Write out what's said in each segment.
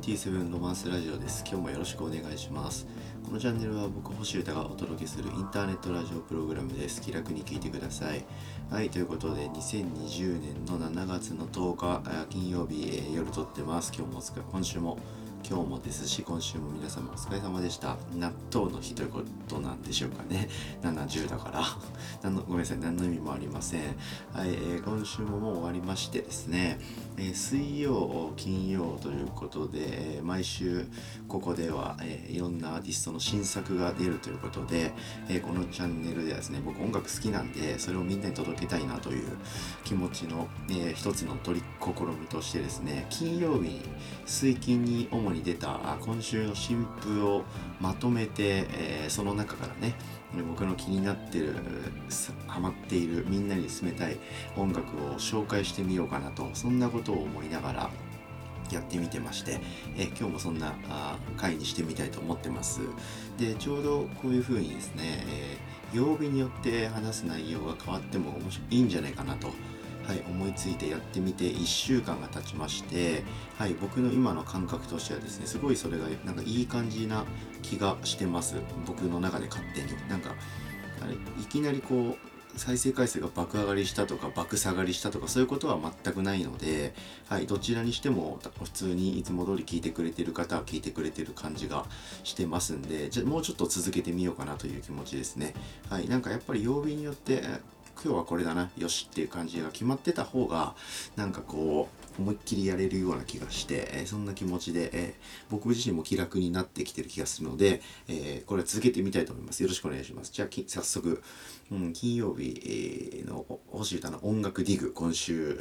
77ロマンスラジオです。今日もよろしくお願いします。このチャンネルは僕星歌がお届けするインターネットラジオプログラムです。気楽に聞いてください。はいということで2020年の7月の10日金曜日、え、夜撮ってます。今日も今週も今日もですし今週も皆様お疲れ様でした。納豆の日ということなんでしょうかね。70だから。何のごめんなさい。何の意味もありません。はい、えー、今週ももう終わりましてですね、え、水曜金曜ということで、え、毎週ここでは、えいろんなアーティストの新作が出るということで、えこのチャンネルではですね僕音楽好きなんでそれをみんなに届けたいなという気持ちの、え一つの取り試みとしてですね金曜日水金に主に出た今週の新譜をまとめて、え、その中からね僕の気になってるハマっているみんなに勧めたい音楽を紹介してみようかなとそんなことを思いながらやってみてまして、え今日もそんな回にしてみたいと思ってます。でちょうどこういう風にですね、え、曜日によって話す内容が変わってもいいんじゃないかなとはい、思いついてやってみて1週間が経ちまして、はい、僕の今の感覚としてはですねすごいそれがなんかいい感じな気がしてます僕の中で勝手になんかあれいきなりこう再生回数が爆上がりしたとか爆下がりしたとかそういうことは全くないので、はい、どちらにしても普通にいつも通り聞いてくれてる方は聞いてくれてる感じがしてますんでじゃもうちょっと続けてみようかなという気持ちですね。はい、なんかやっぱり曜日によって今日はこれだな。よしっていう感じが決まってた方がなんかこう思いっきりやれるような気がして、え、そんな気持ちで、え、僕自身も気楽になってきてる気がするので、え、これは続けてみたいと思います。よろしくお願いします。じゃあ早速、うん、金曜日の星歌の音楽ディグ今週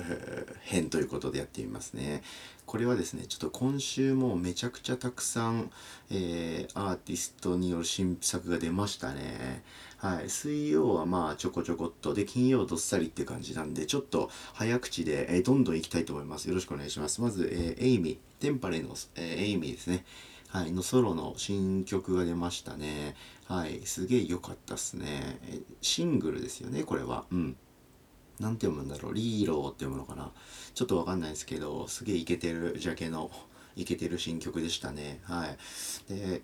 編ということでやってみますね。これはですねちょっと今週もめちゃくちゃたくさん、え、アーティストによる新作が出ましたね。はい、水曜はまあちょこちょこっとで金曜どっさりって感じなんでちょっと早口で、えー、どんどんいきたいと思いますよろしくお願いしますまず、えー、エイミテンパレの、えー、エイミーですねはい、のソロの新曲が出ましたね。はい、すげえ良かったっすね。シングルですよね、これは。うん。なんて読むんだろう。リーローって読むのかな。ちょっとわかんないですけど、すげえイケてるジャケの、イケてる新曲でしたね。はい。で、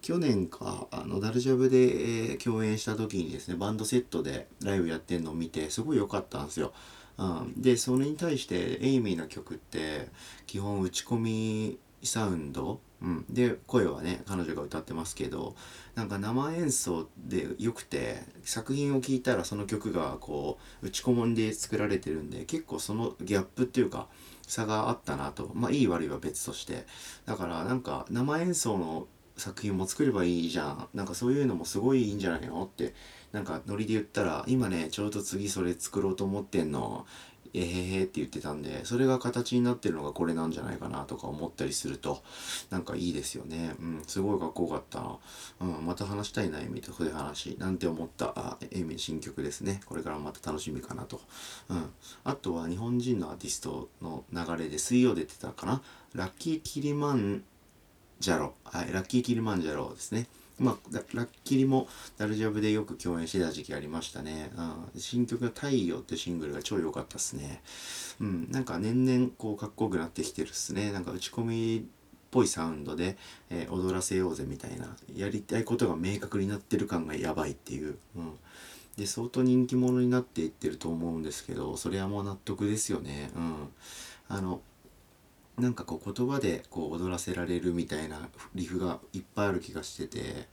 去年かあのダルジャブで、え、共演した時にですねバンドセットでライブやってんのを見てすごい良かったんですよ。うん、でそれに対してエイミーの曲って基本打ち込みサウンド、うん、で声はね彼女が歌ってますけどなんか生演奏でよくて作品を聴いたらその曲がこう打ち込みで作られてるんで結構そのギャップっていうか差があったなと。まあいい悪いは別として。だからなんか生演奏の作品も作ればいいじゃん。なんかそういうのもすごいいいんじゃないのって。なんかノリで言ったら今ねちょうど次それ作ろうと思ってんの。えへへって言ってたんでそれが形になってるのがこれなんじゃないかなとか思ったりするとなんかいいですよね。うんすごいかっこよかった。なうんまた話したいなエミとそういう話なんて思った？あエミ新曲ですね。これからまた楽しみかなと。うん。あとは日本人のアーティストの流れで水曜出てたかな？ラッキーキリマンジャロ、はい、ラッキーキリマンジャロですね。まあ、ラッキリもダルジャブでよく共演してた時期ありましたね。うん、新曲の太陽ってシングルが超良かったっすね。うん、なんか年々こうかっこよくなってきてるっすね。なんか打ち込みっぽいサウンドで、えー、踊らせようぜみたいな、やりたいことが明確になってる感がやばいっていう。うん。で、相当人気者になっていってると思うんですけど、それはもう納得ですよね。うん。あの、なんかこう言葉でこう踊らせられるみたいなリフがいっぱいある気がしてて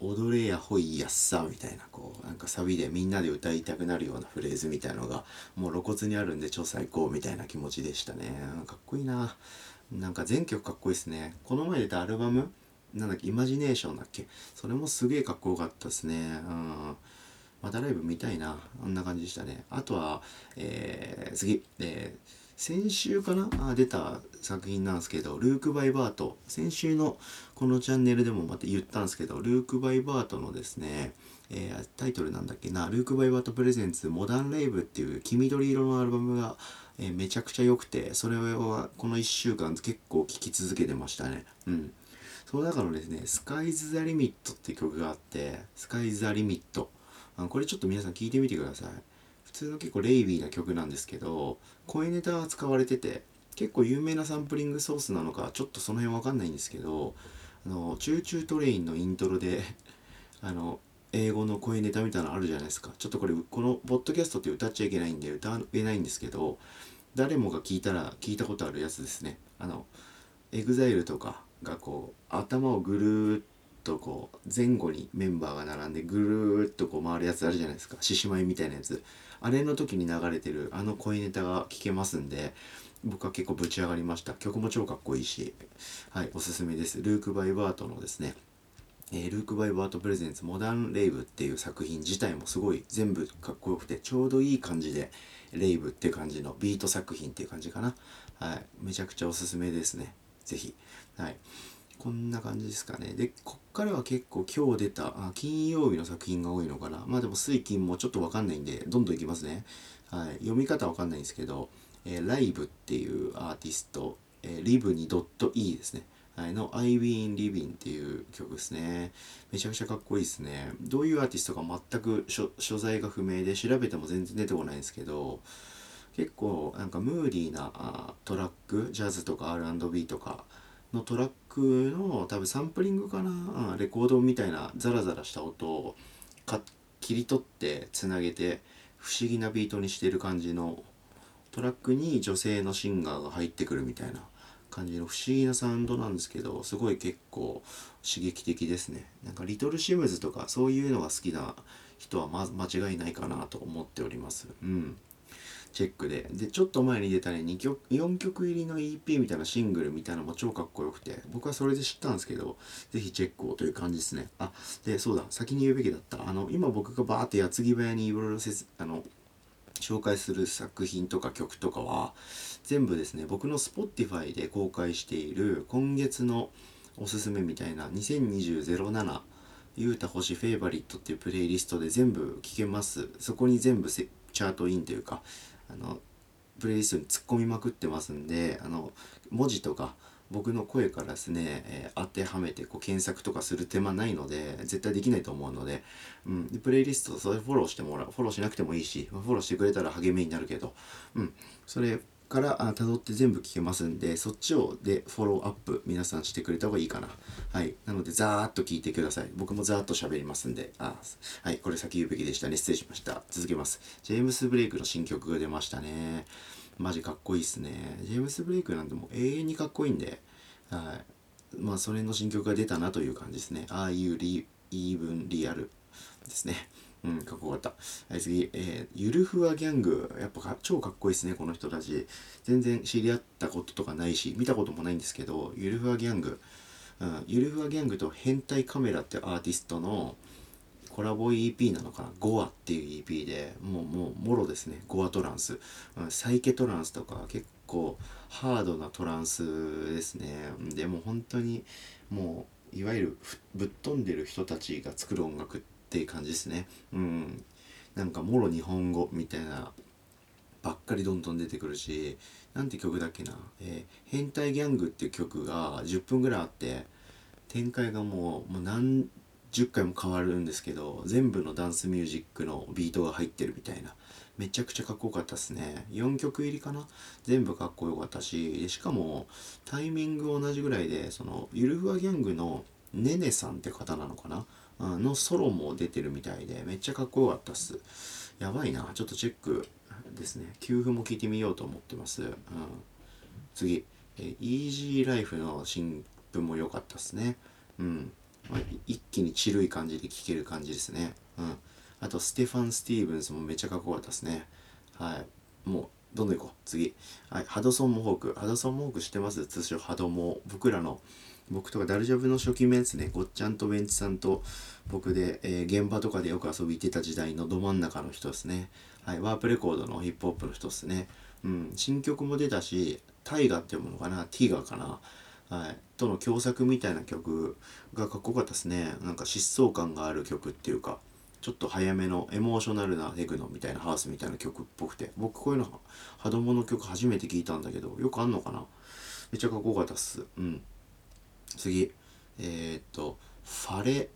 踊れやほいやっさみたいなこうなんかサビでみんなで歌いたくなるようなフレーズみたいのがもう露骨にあるんで超最高みたいな気持ちでしたね。かっこいいな。なんか全曲かっこいいですね。この前出たアルバムなんだっけイマジネーションだっけ。それもすげえかっこよかったですね。うん。またライブ見たいなあんな感じでしたねあとはえー、次えー先週かなあ出た作品なんですけど、ルーク・バイ・バート。先週のこのチャンネルでもまた言ったんですけど、ルーク・バイ・バートのですね、えー、タイトルなんだっけな、ルーク・バイ・バート・プレゼンツ・モダン・レイブっていう黄緑色のアルバムが、えー、めちゃくちゃ良くて、それはこの1週間結構聴き続けてましたね。うん。その中のですね、スカイズ・ザ・リミットっていう曲があって、スカイズ・ザ・リミット。あこれちょっと皆さん聞いてみてください。普通の結構レイビーな曲なんですけど声ネタが使われてて結構有名なサンプリングソースなのかちょっとその辺わかんないんですけどあの Choo Choo TRAIN のイントロで あの英語の声ネタみたいなのあるじゃないですかちょっとこれこのポッドキャストって歌っちゃいけないんで歌えないんですけど誰もが聞いたら聞いたことあるやつですねあの EXILE とかがこう頭をぐるーっとこう前後にメンバーが並んでぐるーっとこう回るやつあるじゃないですか。獅子舞みたいなやつ。あれの時に流れてるあの声ネタが聞けますんで僕は結構ぶち上がりました。曲も超かっこいいしはいおすすめです。ルーク・バイバートのですねえー、ルーク・バイバート・プレゼンツ・モダン・レイブっていう作品自体もすごい全部かっこよくてちょうどいい感じでレイブって感じのビート作品っていう感じかな。はいめちゃくちゃおすすめですね。是非はい。こんな感じですかね。でこっからは結構今日出たあ金曜日の作品が多いのかな。まあでも水金もちょっとわかんないんでどんどんいきますね。はい。読み方わかんないんですけど、えー、ライブっていうアーティスト、えー、リブに .e ですね。はい、の I Be in Living っていう曲ですね。めちゃくちゃかっこいいですね。どういうアーティストか全く所在が不明で調べても全然出てこないんですけど、結構なんかムーディーなあトラック、ジャズとか R&B とかのトラックの多分サンプリングかな、レコードみたいなザラザラした音を切り取ってつなげて不思議なビートにしてる感じのトラックに女性のシンガーが入ってくるみたいな感じの不思議なサウンドなんですけどすごい結構刺激的ですね。なんかリトルシムズとかそういうのが好きな人はま間違いないかなと思っております。うん。チェックで。でちょっと前に出たね2曲4曲入りの EP みたいなシングルみたいなのも超かっこよくて。僕はそれで知ったんですけど是非チェックをという感じですね。あでそうだ先に言うべきだった。あの今僕がバーって矢継ぎ早にいろいろあの紹介する作品とか曲とかは全部ですね僕の Spotify で公開している今月のおすすめみたいな2020-07ゆうた星フェイバリットっていうプレイリストで全部聴けます。そこに全部チャートインというかあのプレイリストに突っ込みまくってますんであの文字とか僕の声からですね、えー、当てはめてこう検索とかする手間ないので絶対できないと思うので,、うん、でプレイリストそれフォローしてもらうフォローしなくてもいいしフォローしてくれたら励みになるけど、うん、それから辿って全部聞けますんでそっちをでフォローアップ皆さんしてくれた方がいいかな。はい。なのでざーっと聞いてください。僕もざーっと喋りますんで。あはい。これ先言うべきでした。ね失礼しました。続けます。ジェームス・ブレイクの新曲が出ましたね。マジかっこいいっすね。ジェームス・ブレイクなんてもう永遠にかっこいいんで。はい。まあそれの新曲が出たなという感じですね。ああいうリイーブンリアルですね。うん、かっこよかった。はい、次、えー、ゆるふわギャング。やっぱ超かっこいいですね、この人たち。全然知り合ったこととかないし、見たこともないんですけど、ゆるふわギャング。うん、ゆるふわギャングと変態カメラってアーティストのコラボ EP なのかな？ゴアっていう EP でもうもうもろですねゴアトランス、うん、サイケトランスとか結構ハードなトランスですねでも本当にもういわゆるぶっ飛んでる人たちが作る音楽ってっていう感じですね。うん。なんかもろ日本語みたいなばっかりどんどん出てくるしなんて曲だっけな「えー、変態ギャング」っていう曲が10分ぐらいあって展開がもうもう何十回も変わるんですけど全部のダンスミュージックのビートが入ってるみたいな。めちゃくちゃかっこよかったですね。4曲入りかな。全部かっこよかったししかもタイミング同じぐらいでそのゆるふわギャングのねねさんって方なのかな、のソロも出てるみたいでめっちゃかっこよかったっすやばいなちょっとチェックですね給付も聞いてみようと思ってます、うん、次えイージーライフの新譜も良かったっすねうんまあ、一気にチルい感じで聴ける感じですね。うん。あと、ステファン・スティーブンスもめっちゃかっこよかったですね。はい。もう、どんどん行こう。次。はい。ハドソン・モホーク。ハドソン・モホーク知ってます？通称ハドモ。僕らの、僕とかダルジャブの初期面ですね。ごっちゃんとベンチさんと僕で、えー、現場とかでよく遊び行ってた時代のど真ん中の人ですね。はい。ワープレコードのヒップホップの人ですね。うん。新曲も出たし、タイガっていうものかな？ティガーかな？はい、との共作みたいな曲がかっこよかったですねなんか疾走感がある曲っていうかちょっと早めのエモーショナルなテクノみたいなハウスみたいな曲っぽくて僕こういうのハドモの曲初めて聞いたんだけどよくあんのかな？めっちゃかっこよかったっすうん次。えー、っとファレ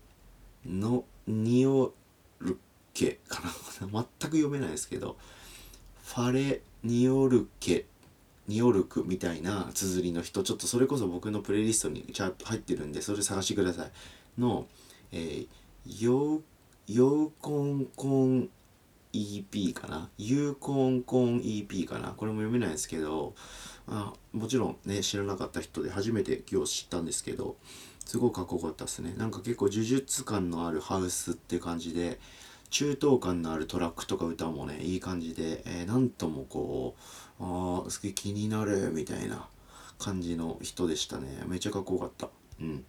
ノニオルケかな。全く読めないですけど。ファレニオルケニオルクみたいな綴りの人。ちょっとそれこそ僕のプレイリストに入ってるんでそれ探してください。の、えー、ヨーコンコン EP かな。ユーコンコン EP かな。これも読めないですけど。あもちろんね知らなかった人で初めて今日知ったんですけどすごいかっこよかったですね。なんか結構呪術感のあるハウスって感じで中等感のあるトラックとか歌もねいい感じで、えー、なんともこうああすげえ気になるみたいな感じの人でしたね。めっちゃかっこよかった。うん。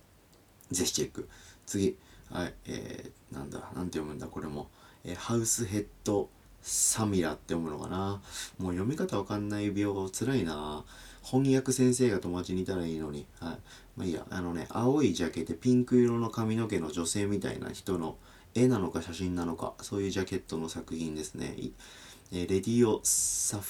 ぜひチェック。次。はい。えー、なんだなんて読むんだこれも、えー、ハウスヘッドサミラって読むのかな？もう読み方わかんない病つらいな。翻訳先生が友達にいたらいいのに。はい。まあいいや。あのね青いジャケでピンク色の髪の毛の女性みたいな人の絵なのか写真なのかそういうジャケットの作品ですね、え、レディオサフ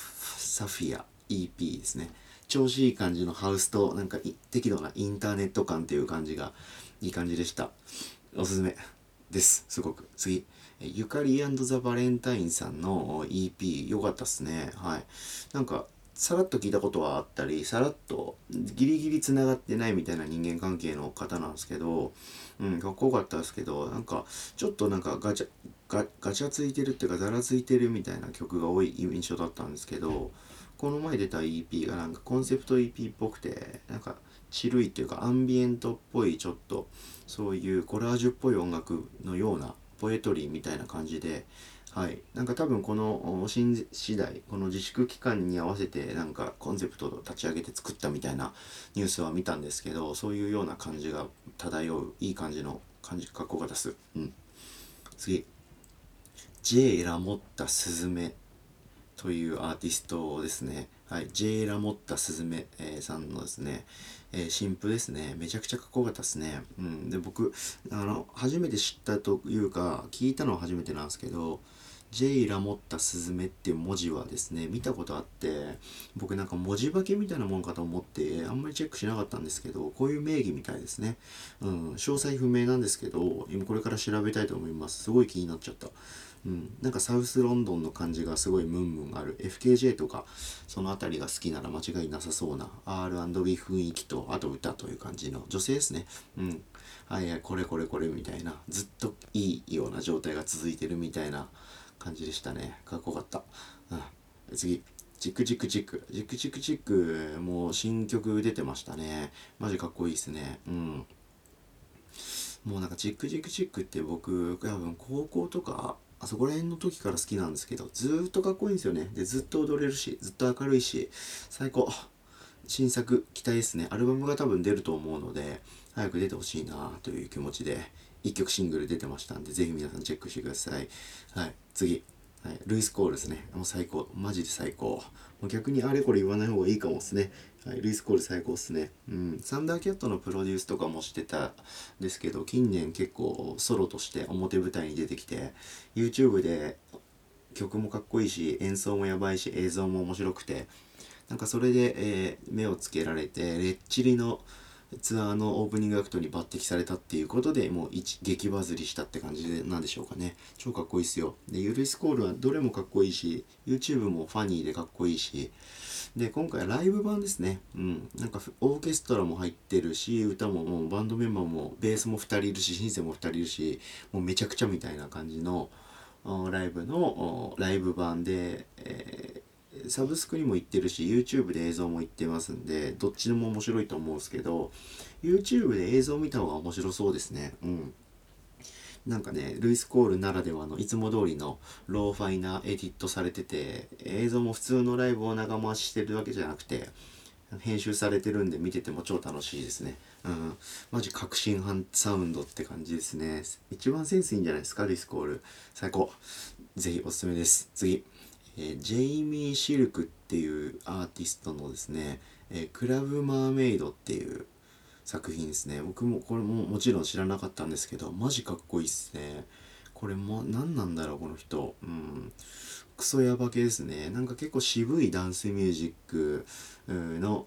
ィア EP ですね。調子いい感じのハウスとなんか適度なインターネット感っていう感じがいい感じでした。おすすめです。すごく。次。ゆかりザ・バレンタインさんの EP 良かったっすね。はい。なんかさらっと聞いたことはあったりさらっとギリギリつながってないみたいな人間関係の方なんですけどうんかっこよかったですけどなんかちょっとなんかガチャガガチャついてるっていうかざらついてるみたいな曲が多い印象だったんですけどこの前出た EP がなんかコンセプト EP っぽくてなんかチルいっていうかアンビエントっぽいちょっとそういうコラージュっぽい音楽のようなポエトリーみたいな感じではい、なんか多分この新次第この自粛期間に合わせてなんかコンセプトを立ち上げて作ったみたいなニュースは見たんですけどそういうような感じが漂ういい感じの感じかっこよかったです。うん、次 J ラモッタスズメというアーティストですね。はい、J ラモッタスズメ、さんのですね、えー、新譜ですね。めちゃくちゃかっこよかったですね。うん、で僕あの初めて知ったというか聞いたのは初めてなんですけど J ラモッタスズメっていう文字はですね見たことあって僕なんか文字化けみたいなもんかと思ってあんまりチェックしなかったんですけどこういう名義みたいですね。うん。詳細不明なんですけど今これから調べたいと思います。すごい気になっちゃった。うん、なんかサウスロンドンの感じがすごいムンムンある。FKJ とかその辺りが好きなら間違いなさそうな。R&B 雰囲気とあと歌という感じの女性ですね。うん。はいはいこれこれこれみたいな。ずっといいような状態が続いてるみたいな感じでしたね。かっこよかった、うん、次。チクチクチク。チクチクチクもう新曲出てましたね。マジかっこいいですね。うん。もうなんかチックチックチックって僕多分高校とかあそこら辺の時から好きなんですけどずっとかっこいいんですよねでずっと踊れるしずっと明るいし最高新作期待ですねアルバムが多分出ると思うので早く出てほしいなという気持ちで1曲シングル出てましたんで、ぜひ皆さんチェックしてください。はい、次。はい、ルイス・コールですね。もう最高。マジで最高。もう逆にあれこれ言わない方がいいかもですね。はい、ルイス・コール最高っすね。うん。サンダーキャットのプロデュースとかもしてたんですけど、近年結構ソロとして表舞台に出てきて、YouTube で曲もかっこいいし、演奏もやばいし、映像も面白くて、なんかそれで、えー、目をつけられて、レッチリのツアーのオープニングアクトに抜擢されたっていうことでもう一激バズりしたって感じでなんでしょうかね超かっこいいっすよでユルイスコールはどれもかっこいいし YouTube もファニーでかっこいいしで今回ライブ版ですね。うん。なんかオーケストラも入ってるし歌ももうバンドメンバーもベースも2人いるしシンセも2人いるしもうめちゃくちゃみたいな感じのライブのライブ版で、えーサブスクにも行ってるし YouTube で映像も行ってますんでどっちでも面白いと思うんですけど YouTube で映像見た方が面白そうですね。うん。なんかねルイス・コールならではのいつも通りのローファイなエディットされてて映像も普通のライブを長回ししてるわけじゃなくて編集されてるんで見てても超楽しいですね。うん。マジ革新派サウンドって感じですね。一番センスいいんじゃないですか？ルイス・コール。最高。ぜひおすすめです。次。えー、ジェイミー・シルクっていうアーティストのですね、えー、クラブ・マーメイドっていう作品ですね。僕もこれももちろん知らなかったんですけどマジかっこいいっすね。これも何なんだろうこの人。うん。クソヤバ系ですね。なんか結構渋いダンスミュージックの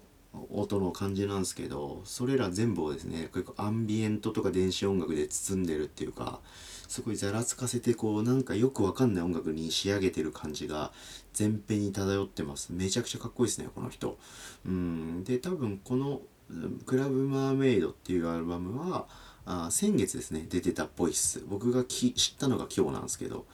音の感じなんですけどそれら全部をですね結構アンビエントとか電子音楽で包んでるっていうかすごいざらつかせてこうなんかよくわかんない音楽に仕上げてる感じが全編に漂ってます。めちゃくちゃかっこいいですねこの人。うん。で多分この「クラブ・マーメイド」っていうアルバムはあ先月ですね出てたっぽいっす。僕がき知ったのが今日なんですけど。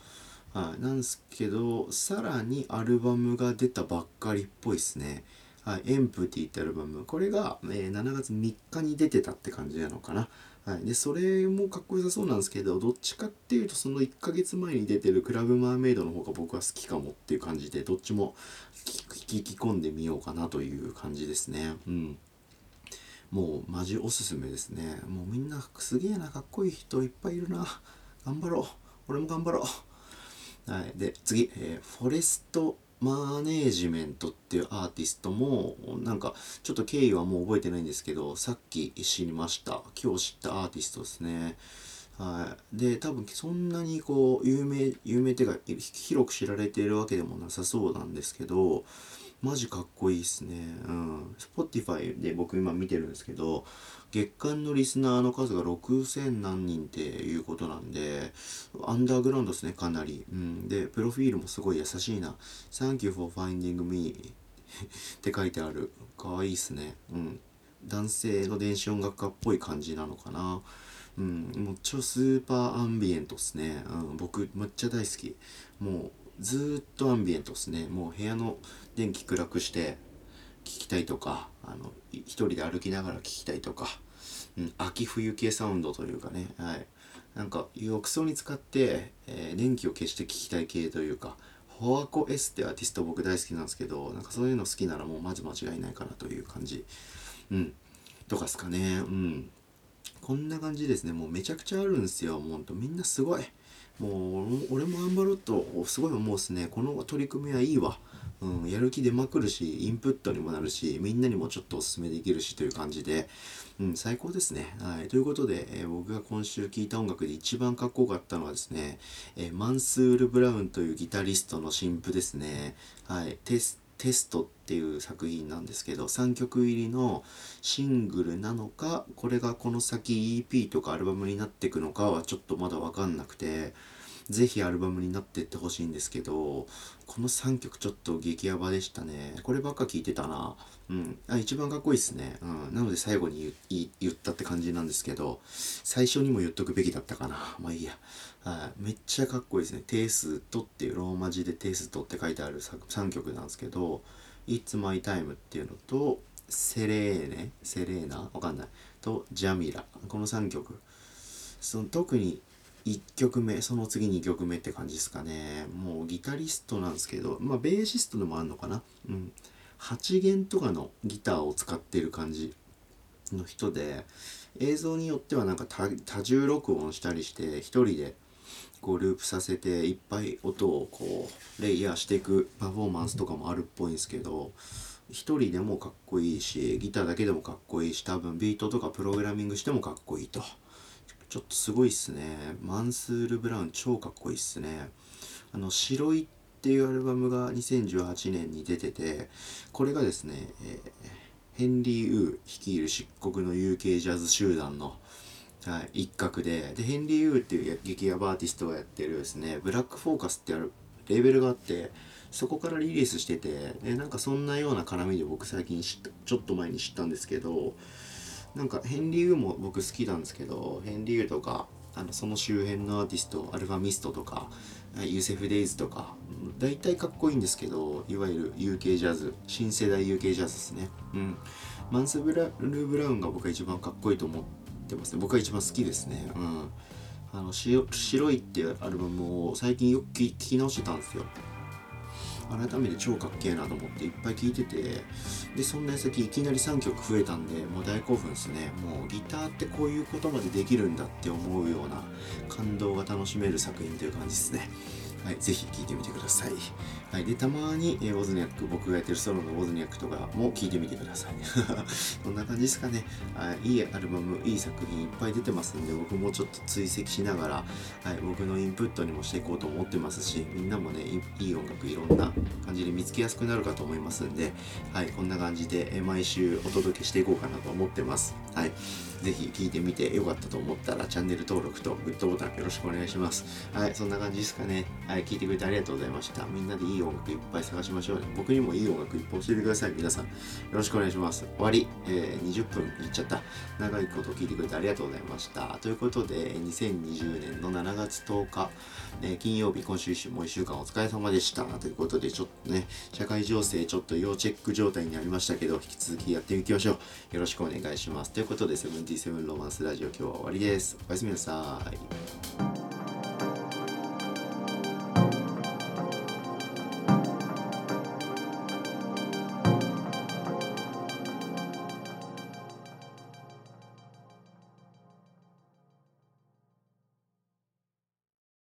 はい、なんですけどさらにアルバムが出たばっかりっぽいっすね。はい、エンプティってアルバム。これが、えー、7月3日に出てたって感じなのかな、はい、でそれもかっこよさそうなんですけどどっちかっていうとその1ヶ月前に出てるクラブマーメイドの方が僕は好きかもっていう感じでどっちも聞き込んでみようかなという感じですね。うん。もうマジおすすめですね。もうみんなすげえなかっこいい人いっぱいいるな。頑張ろう。俺も頑張ろう。はい。で次、えー、フォレストマネージメントっていうアーティストもなんかちょっと経緯はもう覚えてないんですけどさっき知りました。今日知ったアーティストですね。はい。で多分そんなにこう有名有名っていうか広く知られているわけでもなさそうなんですけどマジかっこいいっすねうん Spotify で僕今見てるんですけど月間のリスナーの数が6000何人っていうことなんで、アンダーグラウンドですね、かなり。うん。で、プロフィールもすごい優しいな。Thank you for finding me って書いてある。かわいいっすね。うん。男性の電子音楽家っぽい感じなのかな。うん。もう超スーパーアンビエントっすね。うん。僕、めっちゃ大好き。もう、ずっとアンビエントっすね。もう部屋の電気暗くして、聞きたいとか、あの、一人で歩きながら聞きたいとか、うん、秋冬系サウンドというかね、はい。なんか浴槽に使って、えー、電気を消して聴きたい系というか、ホアコ S ってアーティスト僕大好きなんですけど、なんかそういうの好きならもうまず間違いないかなという感じ。うん。とかっすかね。うん。こんな感じですね。もうめちゃくちゃあるんですよ。もうほんとみんなすごい。もう俺も頑張ろうとすごい思うっすね。この取り組みはいいわ。うん、やる気出まくるし、インプットにもなるし、みんなにもちょっとおすすめできるしという感じで、うん、最高ですね。はい。ということで、えー、僕が今週聴いた音楽で一番かっこよかったのはですね、えー、マンスール・ブラウンというギタリストの新譜ですね。はい。テステストっていう作品なんですけど3曲入りのシングルなのかこれがこの先 EP とかアルバムになっていくのかはちょっとまだ分かんなくてぜひアルバムになってってほしいんですけど、この3曲ちょっと激ヤバでしたね。こればっか聴いてたな。うん。あ、一番かっこいいっすね。うん。なので最後に言ったって感じなんですけど、最初にも言っとくべきだったかな。まあいいや。はい。めっちゃかっこいいですね。テイストっていうローマ字でテイストって書いてある3曲なんですけど、It's My Time っていうのと、セレーネ、セレーナ？わかんない。と、ジャミラ。この3曲。その特に1曲目その次2曲目って感じですかね。もうギタリストなんですけどまあベーシストでもあるのかな。うん。8弦とかのギターを使ってる感じの人で映像によってはなんか多重録音したりして一人でこうループさせていっぱい音をこうレイヤーしていくパフォーマンスとかもあるっぽいんですけど一人でもかっこいいしギターだけでもかっこいいし多分ビートとかプログラミングしてもかっこいいと。ちょっとすごいっすね。マンスール・ブラウン超かっこいいっすね。あの、白いっていうアルバムが2018年に出てて、これがですね、えー、ヘンリー・ウー率いる漆黒の UK ジャズ集団の、はい、一角で、で、ヘンリー・ウーっていう劇ヤバーティストがやってるですね、ブラック・フォーカスってあるレーベルがあって、そこからリリースしてて、で、なんかそんなような絡みで僕最近、ちょっと前に知ったんですけど、なんかヘンリー・ウーも僕好きなんですけどヘンリー・ウーとかあのその周辺のアーティストアルファミストとかユーセフ・デイズとか大体かっこいいんですけどいわゆる UK ジャズ新世代 UK ジャズですね。うん。マンス・ブラル・ブラウンが僕は一番かっこいいと思ってますね。僕は一番好きですね。うん。あの白いっていうアルバムを最近よく聴き直してたんですよ。改めて超かっけえなと思っていっぱい聴いててでそんな矢先いきなり3曲増えたんでもう大興奮ですね。もうギターってこういうことまでできるんだって思うような感動が楽しめる作品という感じですね。はい、ぜひ聴いてみてください。はい、で、たまに、えー、ウォズニャック、僕がやってるソロのウォズニャックとかも聴いてみてください。こんな感じですかね。はい、いアルバム、いい作品いっぱい出てますんで、僕もちょっと追跡しながら、はい、僕のインプットにもしていこうと思ってますし、みんなもね、いい音楽いろんな感じで見つけやすくなるかと思いますんで、はい、こんな感じで、え毎週お届けしていこうかなと思ってます。はい。ぜひ聞いてみてよかったと思ったらチャンネル登録とグッドボタンよろしくお願いします。はい、そんな感じですかね。はい、聞いてくれてありがとうございました。みんなでいい音楽いっぱい探しましょうね。僕にもいい音楽いっぱい教えてください。皆さん。よろしくお願いします。終わり。えー、20分いっちゃった。長いこと聞いてくれてありがとうございました。ということで、2020年の7月10日、え金曜日、今週もう1週間お疲れ様でした。ということで、ちょっとね、社会情勢ちょっと要チェック状態になりましたけど、引き続きやっていきましょう。よろしくお願いします。ということで、77ロマンスラジオ今日は終わりです。おやすみなさい。